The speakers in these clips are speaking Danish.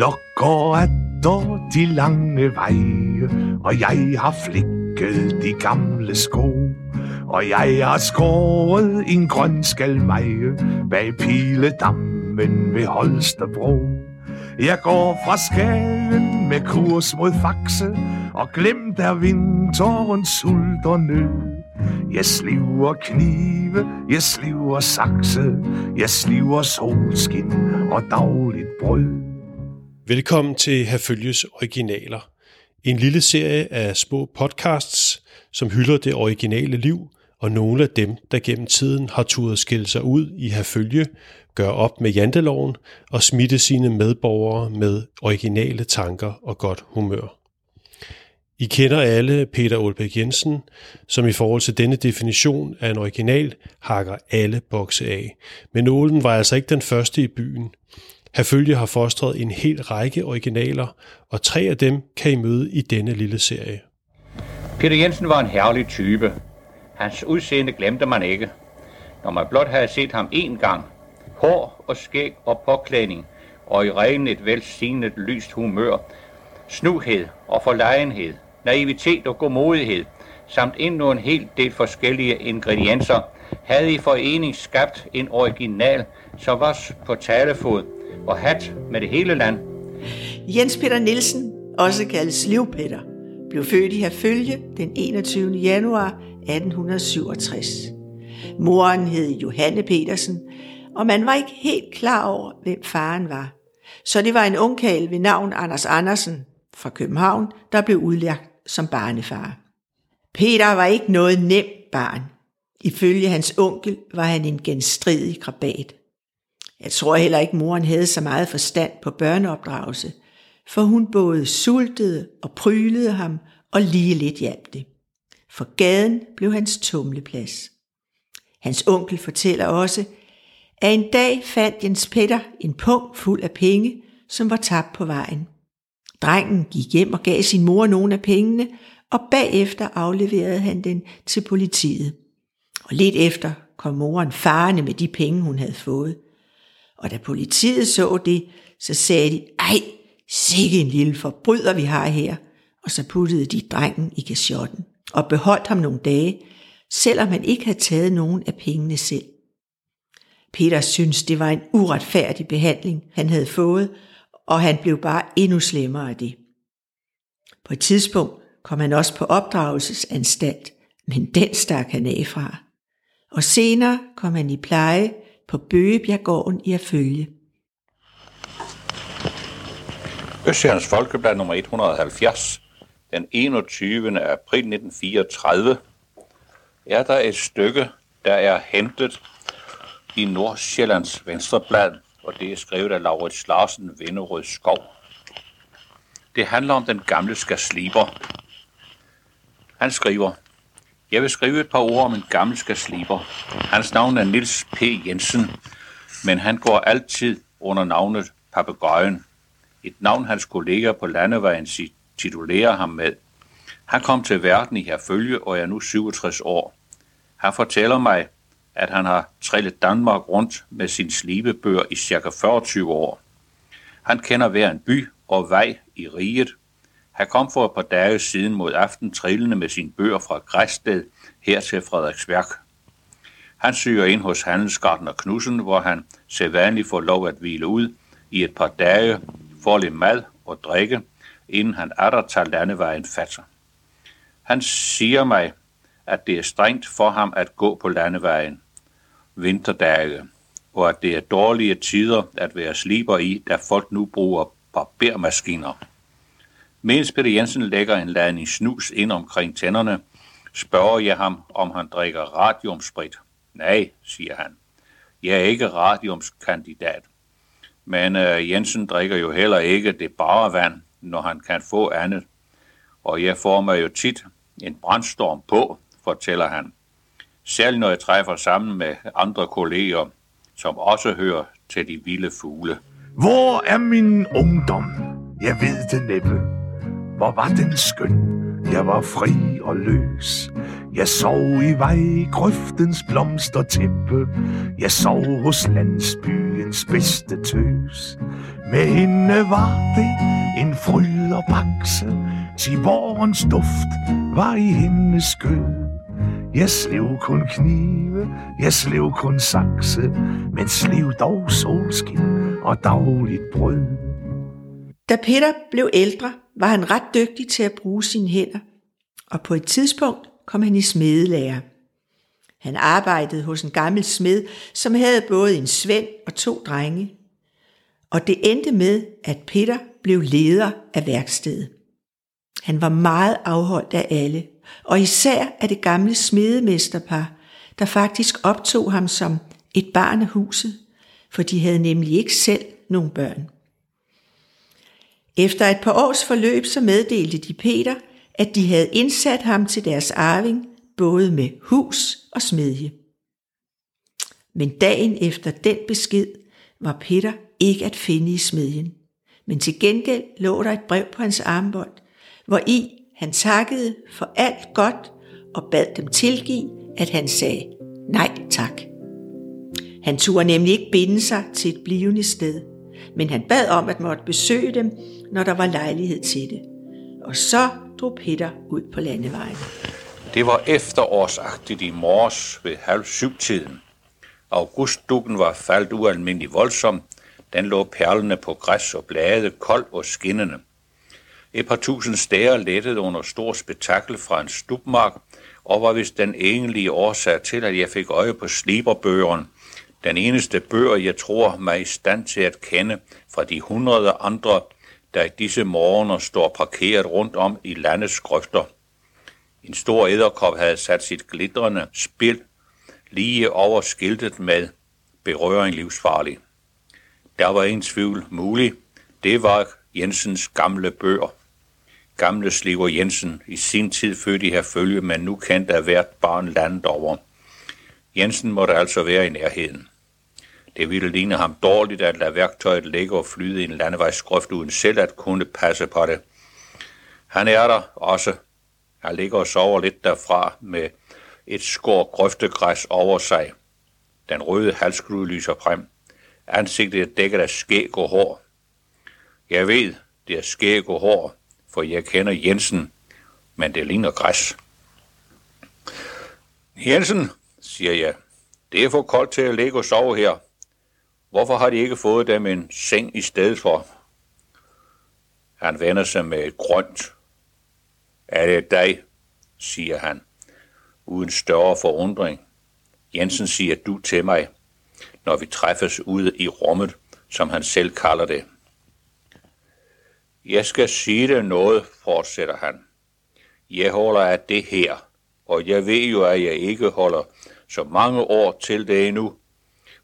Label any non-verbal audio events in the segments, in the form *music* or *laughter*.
lokker atter de lange veje, og jeg har flikket de gamle sko. Og jeg har skåret en grøn skalmeje bag piledammen ved Holstebro. Jeg går fra Skagen med kurs mod Faxe, og glemt er vinteren sult og nød. Jeg sliver knive, jeg sliver sakse, jeg sliver solskin og dagligt brød. Velkommen til Herfølges Originaler. En lille serie af små podcasts, som hylder det originale liv og nogle af dem, der gennem tiden har turet skille sig ud i Herfølge, gør op med janteloven og smitte sine medborgere med originale tanker og godt humør. I kender alle Peter Olbæk Jensen, som i forhold til denne definition af en original hakker alle bokse af. Men nålen var altså ikke den første i byen. Herfølge har fostret en hel række originaler, og tre af dem kan I møde i denne lille serie. Peter Jensen var en herlig type. Hans udseende glemte man ikke. Når man blot havde set ham én gang, hår og skæg og påklædning, og i reglen et velsignet lyst humør, snuhed og forlegenhed, naivitet og godmodighed, samt endnu en hel del forskellige ingredienser, havde i forening skabt en original, som var på talefod og hat med det hele land. Jens Peter Nielsen, også kaldet Slivpeter, blev født i Herfølge den 21. januar 1867. Moren hed Johanne Petersen, og man var ikke helt klar over, hvem faren var. Så det var en ungkald ved navn Anders Andersen fra København, der blev udlagt som barnefar. Peter var ikke noget nemt barn. Ifølge hans onkel var han en genstridig krabat. Jeg tror heller ikke, moren havde så meget forstand på børneopdragelse, for hun både sultede og prylede ham og lige lidt hjalp det. For gaden blev hans tumleplads. Hans onkel fortæller også, at en dag fandt Jens Peter en pung fuld af penge, som var tabt på vejen. Drengen gik hjem og gav sin mor nogle af pengene, og bagefter afleverede han den til politiet. Og lidt efter kom moren farne med de penge, hun havde fået. Og da politiet så det, så sagde de, ej, sikke en lille forbryder vi har her. Og så puttede de drengen i kashotten og beholdt ham nogle dage, selvom han ikke havde taget nogen af pengene selv. Peter syntes, det var en uretfærdig behandling, han havde fået, og han blev bare endnu slemmere af det. På et tidspunkt kom han også på opdragelsesanstalt, men den stak han af fra. Og senere kom han i pleje på Bøgebjerggården i Erfølge. Østjyllands Folkeblad nummer 170, den 21. april 1934, er der et stykke, der er hentet i Nordsjællands Venstreblad og det er skrevet af Laurits Larsen, Vennerød Skov. Det handler om den gamle skasliber. Han skriver, jeg vil skrive et par ord om en gammel skasliber. Hans navn er Nils P. Jensen, men han går altid under navnet Papegøjen. Et navn hans kolleger på landevejen titulerer ham med. Han kom til verden i herfølge og er nu 67 år. Han fortæller mig, at han har trillet Danmark rundt med sin slibebør i ca. 40 år. Han kender hver en by og vej i riget. Han kom for et par dage siden mod aften trillende med sin bøger fra Græsted her til Frederiksværk. Han syger ind hos handelsgartner Knudsen, hvor han sædvanligt får lov at hvile ud i et par dage, får lidt mad og drikke, inden han atter tager landevejen fatter. Han siger mig, at det er strengt for ham at gå på landevejen vinterdage, og at det er dårlige tider at være sliber i, da folk nu bruger barbermaskiner. Mens Peter Jensen lægger en ladning snus ind omkring tænderne, spørger jeg ham, om han drikker radiumsprit. Nej, siger han. Jeg er ikke radiumskandidat. Men øh, Jensen drikker jo heller ikke det bare vand, når han kan få andet. Og jeg får mig jo tit en brandstorm på, fortæller han. Selv når jeg træffer sammen med andre kolleger, som også hører til de vilde fugle. Hvor er min ungdom? Jeg ved det næppe. Hvor var den skøn? Jeg var fri og løs. Jeg sov i vej i grøftens blomstertæppe. Jeg sov hos landsbyens bedste tøs. Med hende var det en fryd og bakse, til duft var i hendes skød. Jeg slev kun knive, jeg slev kun sakse, men slev dog solskin og dagligt brød. Da Peter blev ældre, var han ret dygtig til at bruge sine hænder, og på et tidspunkt kom han i smedelære. Han arbejdede hos en gammel smed, som havde både en svend og to drenge. Og det endte med, at Peter blev leder af værkstedet. Han var meget afholdt af alle, og især af det gamle smedemesterpar, der faktisk optog ham som et barn af huset, for de havde nemlig ikke selv nogen børn. Efter et par års forløb så meddelte de Peter, at de havde indsat ham til deres arving, både med hus og smedje. Men dagen efter den besked var Peter ikke at finde i smedjen. Men til gengæld lå der et brev på hans armbånd, hvor i han takkede for alt godt og bad dem tilgive, at han sagde nej tak. Han turde nemlig ikke binde sig til et blivende sted, men han bad om at måtte besøge dem, når der var lejlighed til det. Og så drog Peter ud på landevejen. Det var efterårsagtigt i morges ved halv syv-tiden. Augustdukken var faldt ualmindelig voldsom. Den lå perlene på græs og blade, kold og skinnende. Et par tusind stære lettede under stor spektakel fra en stubmark, og var vist den egentlige årsag til, at jeg fik øje på sliberbøgeren, den eneste bøger, jeg tror mig i stand til at kende fra de hundrede andre, der i disse morgener står parkeret rundt om i landets grøfter. En stor æderkop havde sat sit glitrende spil lige over skiltet med berøring livsfarlig. Der var en tvivl mulig. Det var Jensens gamle bøger. Gamle Sliver Jensen, i sin tid født i herfølge, men nu kendt af hvert barn landet over. Jensen måtte altså være i nærheden. Det ville ligne ham dårligt at lade værktøjet ligge og flyde i en landevejsgrøft uden selv at kunne passe på det. Han er der også. Han ligger og sover lidt derfra med et skår grøftegræs over sig. Den røde halsklud lyser frem. Ansigtet er dækket af skæg og hår. Jeg ved, det er skæg og hår, for jeg kender Jensen, men det ligner græs. Jensen, siger jeg, det er for koldt til at ligge og sove her. Hvorfor har de ikke fået dem en seng i stedet for? Han vender sig med et grønt. Er det dig, siger han, uden større forundring. Jensen siger du til mig, når vi træffes ude i rummet, som han selv kalder det. Jeg skal sige dig noget, fortsætter han. Jeg holder af det her, og jeg ved jo, at jeg ikke holder så mange år til det endnu,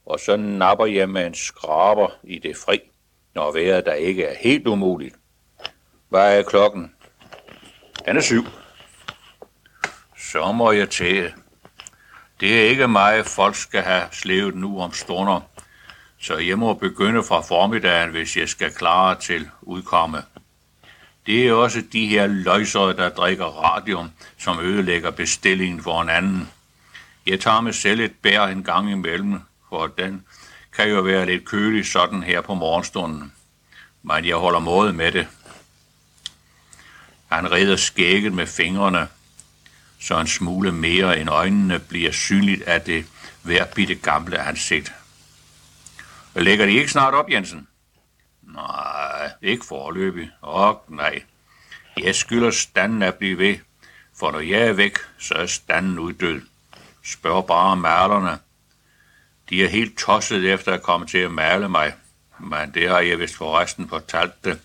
og så napper jeg med en skraber i det fri, når vejret der ikke er helt umuligt. Hvad er klokken? Den er syv. Så må jeg tæge. Det er ikke mig, folk skal have slevet nu om stunder, så jeg må begynde fra formiddagen, hvis jeg skal klare til udkomme. Det er også de her løjsere, der drikker radium, som ødelægger bestillingen for en anden. Jeg tager mig selv et bær en gang imellem, for den kan jo være lidt kølig sådan her på morgenstunden. Men jeg holder måde med det. Han redder skægget med fingrene, så en smule mere end øjnene bliver synligt af det værbitte gamle ansigt. Lægger de ikke snart op, Jensen? Nej, ikke forløbig. Og nej. Jeg skylder standen at blive ved, for når jeg er væk, så er standen uddød. Spørg bare malerne. De er helt tosset efter at komme til at male mig, men det har jeg vist forresten fortalt det.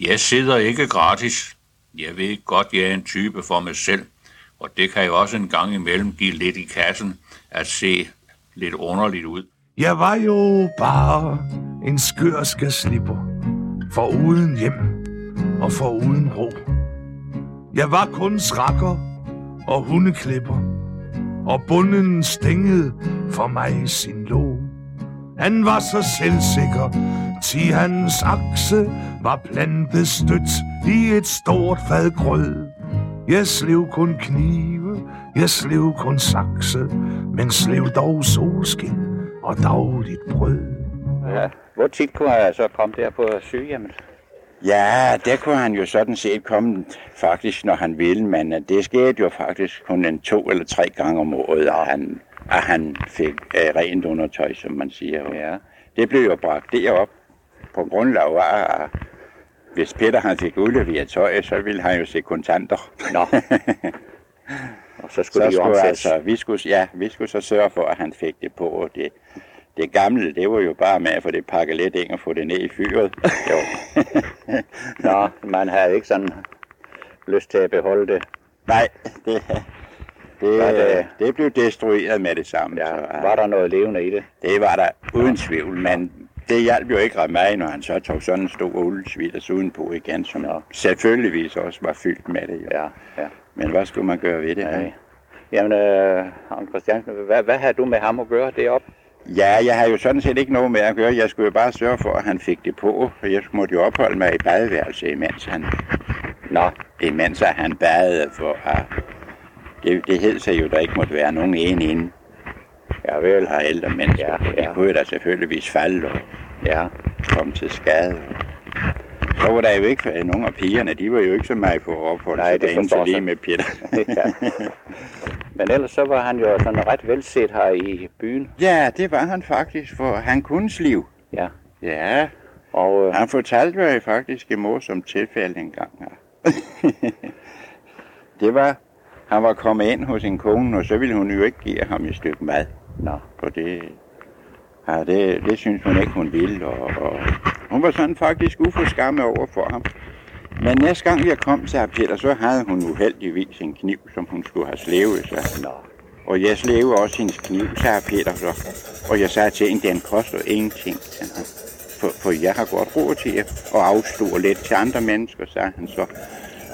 Jeg sidder ikke gratis. Jeg ved godt, jeg er en type for mig selv, og det kan jo også en gang imellem give lidt i kassen at se lidt underligt ud. Jeg var jo bare en skør slipper, for uden hjem og for uden ro. Jeg var kun srakker og hundeklipper, og bunden stængede for mig sin lå. Han var så selvsikker, til hans akse var plantet stødt i et stort fad grød. Jeg slev kun knive, jeg slev kun sakse, men slev dog solskin og dagligt brød. Ja. Hvor tit kunne han så komme der på sygehjemmet? Ja, der kunne han jo sådan set komme faktisk, når han ville, men øh, det skete jo faktisk kun en to eller tre gange om året, at han, at han fik uh, rent undertøj, som man siger. Ja. Det blev jo bragt derop på grundlag af, at hvis Peter han fik udleveret tøj, så ville han jo se kontanter. Nå. *laughs* Og så skulle så det jo skulle omsættes. altså, vi skulle, ja, vi skulle så sørge for, at han fik det på. Og det, det gamle, det var jo bare med at få det pakket lidt ind og få det ned i fyret. *laughs* Jo. Nå, man havde ikke sådan lyst til at beholde det. Nej, det, det, Var det- det, blev destrueret med det samme. Ja, så, var der noget levende i det? Det var der uden tvivl, men det hjalp jo ikke ret meget, når han så tog sådan en stor uldesvitters udenpå igen, som Ja. selvfølgeligvis også var fyldt med det. Jo. Ja, ja. Men hvad skulle man gøre ved det? Nej. Jamen, øh, Hans Christiansen, hvad, hvad havde du med ham at gøre deroppe? Ja, jeg har jo sådan set ikke noget med at gøre. Jeg skulle jo bare sørge for, at han fik det på, for jeg måtte jo opholde mig i badeværelse, imens han, Nå, imens han badede, for at det, det hed sig jo, der ikke måtte være nogen en inde. ja vel. af ældre mennesker. Ja, Ja. De kunne da selvfølgeligvis falde og Ja, komme til skade. Så var der jo ikke nogen af pigerne, de var jo ikke så meget på ophold, Nej, så det forstår lige med Peter. *laughs* ja. *laughs* Men ellers så var han jo sådan ret velset her i byen. ja, det var han faktisk, for han kunne sliv. Ja, Ja, og øh, han fortalte mig faktisk i mor som tilfælde engang. her. *laughs* det var, han var kommet ind hos en kone, og så ville hun jo ikke give ham et stykke mad. nå, Og det, ja, det, det synes hun ikke, hun ville. Og, og hun var sådan faktisk uforskamme over for ham. Men næste gang jeg kom til Peter, så havde hun uheldigvis en kniv, som hun skulle have slevet. Så. nå. Og jeg slevede også hendes kniv, sagde Peter så. Og jeg sagde til hende, den koster ingenting. sagde han. For, for jeg har godt råd til at afstå lidt til andre mennesker, sagde han så.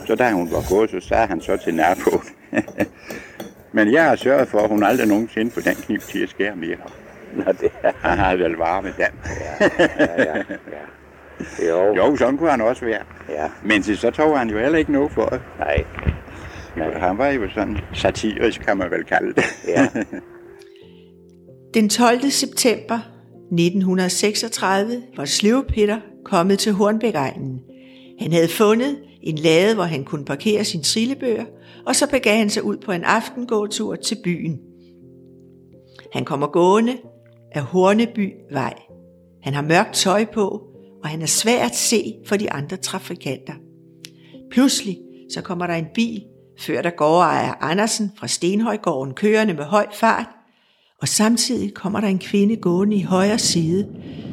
Så da hun var gået, så sagde han så til nærboen. *laughs* Men jeg har sørget for, at hun aldrig nogensinde får den kniv til at skære mere. Nå, det er... Han har vel varme den. Ja, ja, ja. Jo, Jo, sådan kunne han også være. ja, Men til så tog han jo heller ikke noget for det. nej. Nej. Han var jo sådan satirisk, kan man vel kalde det. Ja. Den 12. september 1936 var Sløvepeter kommet til Hornbækegnen. Han havde fundet en lade, hvor han kunne parkere sine trillebøger, og så begav han sig ud på en aftengåtur til byen. Han kommer gående af Hornebyvej. Han har mørkt tøj på, og han er svær at se for de andre trafikanter. Pludselig så kommer der en bil, før der går gårdejer Andersen fra Stenhøjgården kørende med høj fart, og samtidig kommer der en kvinde gående i højre side,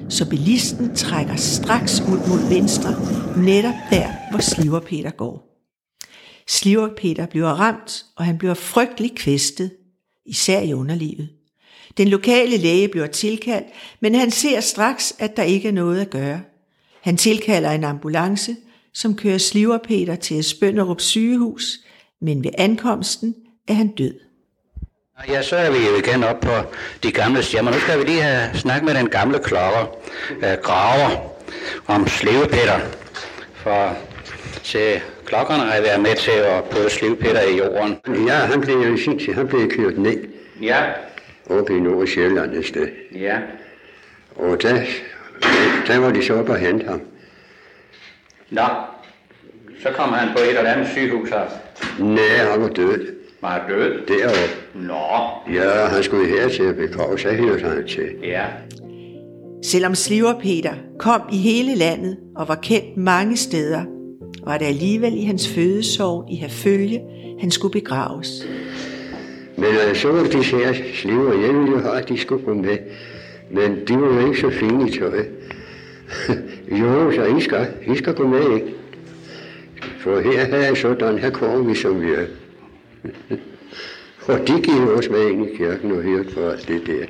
så bilisten trækker straks ud mod venstre, netop der, hvor Sliver Peter går. Sliver Peter bliver ramt, og han bliver frygtelig kvæstet, især i underlivet. Den lokale læge bliver tilkaldt, men han ser straks, at der ikke er noget at gøre. Han tilkalder en ambulance, som kører Sliver Peter til Spønderup sygehus, men ved ankomsten er han død. Ja, så er vi jo igen op på de gamle stemmer. Nu skal vi lige have snakket med den gamle klokker, øh, graver, om slevepetter. For se, klokkerne har været med til at putte slevepetter i jorden. Ja, han blev jo i sin tid, han blev kørt ned Ja, oppe i Nordsjælland et sted. ja. Og der, der var de så oppe og hente ham. Nå, så kom han på et eller andet sygehus her. Nej, han var død Var han død? deroppe. Nå, Ja, han skulle her til at begrave, så hørte han til. ja. Selvom Sliver Peter kom i hele landet og var kendt mange steder, var det alligevel i hans fødesovn i Herfølge, han skulle begraves. Men øh, så var det de her sliver, jeg ville jo have, at de skulle gå med. Men de var jo ikke så fine i tøj. *laughs* jo, så I skal, I skal gå med, ikke? For her er sådan, her kommer vi som vi er. *laughs* og de gik også med ind i kirken og hørte på alt det der.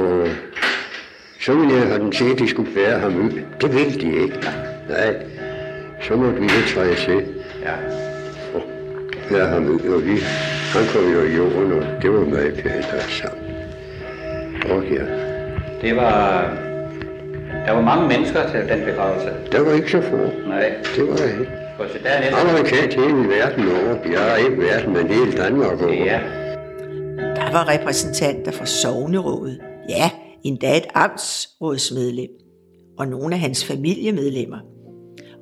Og så ville jeg have dem til, at de skulle bære ham ud. Det ville de ikke. Nej, så måtte vi jo træde til Ja. og bære ham ud. Og vi, han kom jo i jorden, og det var meget pænt sammen. Ja, Det var... Der var mange mennesker til den begravelse. der var ikke så få. Nej, Det var ikke. for se der er næsten... Han var kendt hele verden over. Ja, ikke verden, men hele Danmark over. Ja, Der var repræsentanter fra sovnerådet. Ja, endda et amtsrådsmedlem og nogle af hans familiemedlemmer.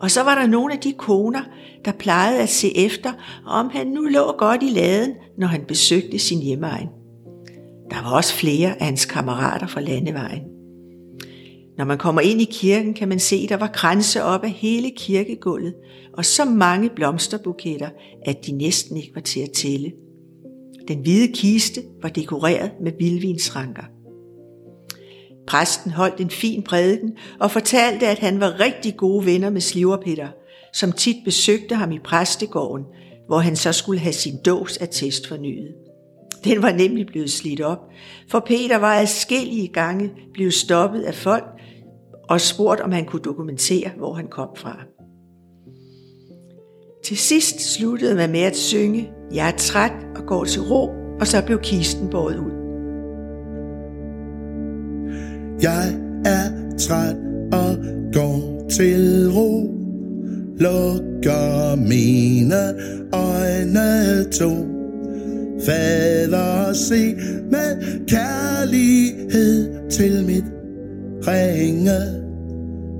Og så var der nogle af de koner, der plejede at se efter, om han nu lå godt i laden, når han besøgte sin hjemmeegn. Der var også flere af hans kammerater fra landevejen. Når man kommer ind i kirken, kan man se, at der var kranse op af hele kirkegulvet, og så mange blomsterbuketter, at de næsten ikke var til at tælle. Den hvide kiste var dekoreret med vildvinsranker. Præsten holdt en fin prædiken og fortalte, at han var rigtig gode venner med Sliverpeter, som tit besøgte ham i præstegården, hvor han så skulle have sin dåbsattest fornyet. Den var nemlig blevet slidt op, for Peter var adskillige gange blevet stoppet af folk og spurgt, om han kunne dokumentere, hvor han kom fra. Til sidst sluttede man med at synge, jeg er træt og går til ro, og så blev kisten båret ud. Jeg er træt og går til ro, lukker mine øjne to. Fader, se med kærlighed til mit ringe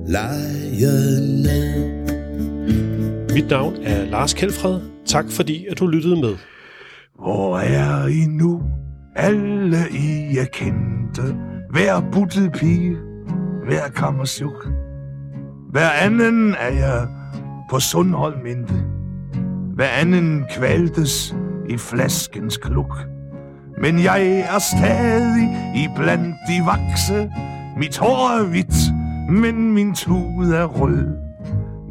lejende. Mit navn er Lars Kjeldfred. Tak fordi, at du lyttede med. Hvor er I nu? Alle I jeg kendte. Hver buttet pige, hver kammersjuk. Hver anden er jeg på Sundhold mente. Hver anden kvaltes i flaskens kluk. Men jeg er stadig i blandt de vakse. Mit hår er hvidt, men min tud er rød.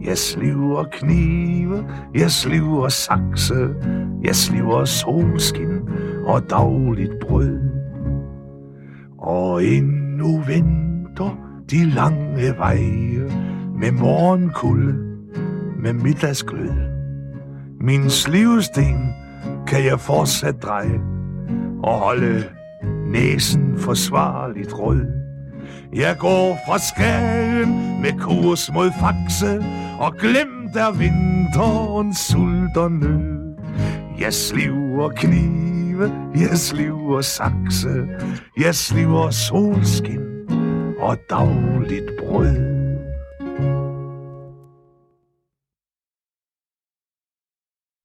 Jeg sliver knive, jeg sliver sakse, jeg sliver solskin og dagligt brød. Og endnu venter de lange veje med morgenkulde, med middagsglød. Min slivesten kan jeg fortsat dreje og holde næsen forsvarligt rød. Jeg går fra Skagen med kurs mod Faxe og glem der vinteren sult og nød. Jeg sliver knive, jeg sliver sakse, jeg sliver solskin og dagligt brød.